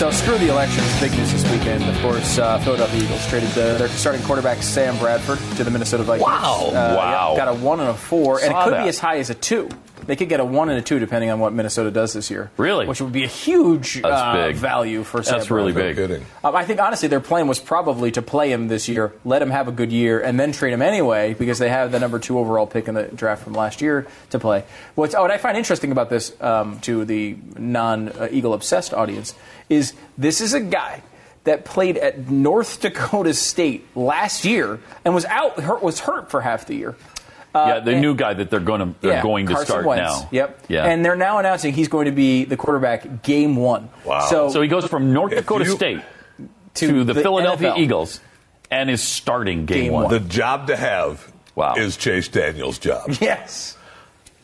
So screw the elections. Big news this weekend. Of course, uh, Philadelphia Eagles traded the, their starting quarterback Sam Bradford to the Minnesota Vikings. Wow. Uh, Wow. yeah, got a one and a four, and it could that. be as high as a two. They could get a one and a two depending on what Minnesota does this year. Really? Which would be a huge uh, value for Sam That's really Bradford. big. Um, I think honestly their plan was probably to play him this year, let him have a good year, and then trade him anyway because they have the number two overall pick in the draft from last year to play. What's, what I find interesting about this um, to the non-Eagle obsessed audience is this is a guy that played at North Dakota State last year and was out hurt, was hurt for half the year. Uh, yeah, the and- new guy that they're going to they're Yeah, going to Carson start Wentz. now. Yep. Yeah. And they're now announcing he's going to be the quarterback game one. Wow. So, so he goes from North Dakota you- State to, the, the Philadelphia NFL. Eagles and is starting game, Game one. one. The job to have Wow. is Chase Daniels' job. yes.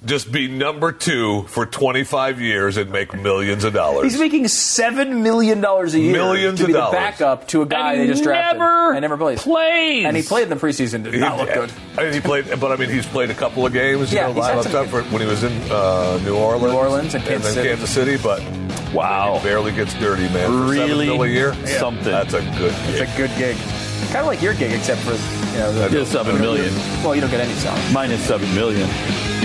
Just be number two for 25 years and make millions of dollars. He's making seven million dollars a year Millions to be of the dollars. backup to a guy and they just drafted never and never plays. plays. And he played in the preseason. Did not look good. I mean, he played, but I mean, he's played a couple of games. Yeah, you know, he's had live some for when he was in uh, New Orleans, New Orleans and Kansas then City. Kansas City. But Wow. he barely gets dirty, man. For Really mil a year, something. That's a good It's gig. a good gig. Kind of like your gig, except for you know the, Just seven million. Well, you don't get any salary. minus seven million.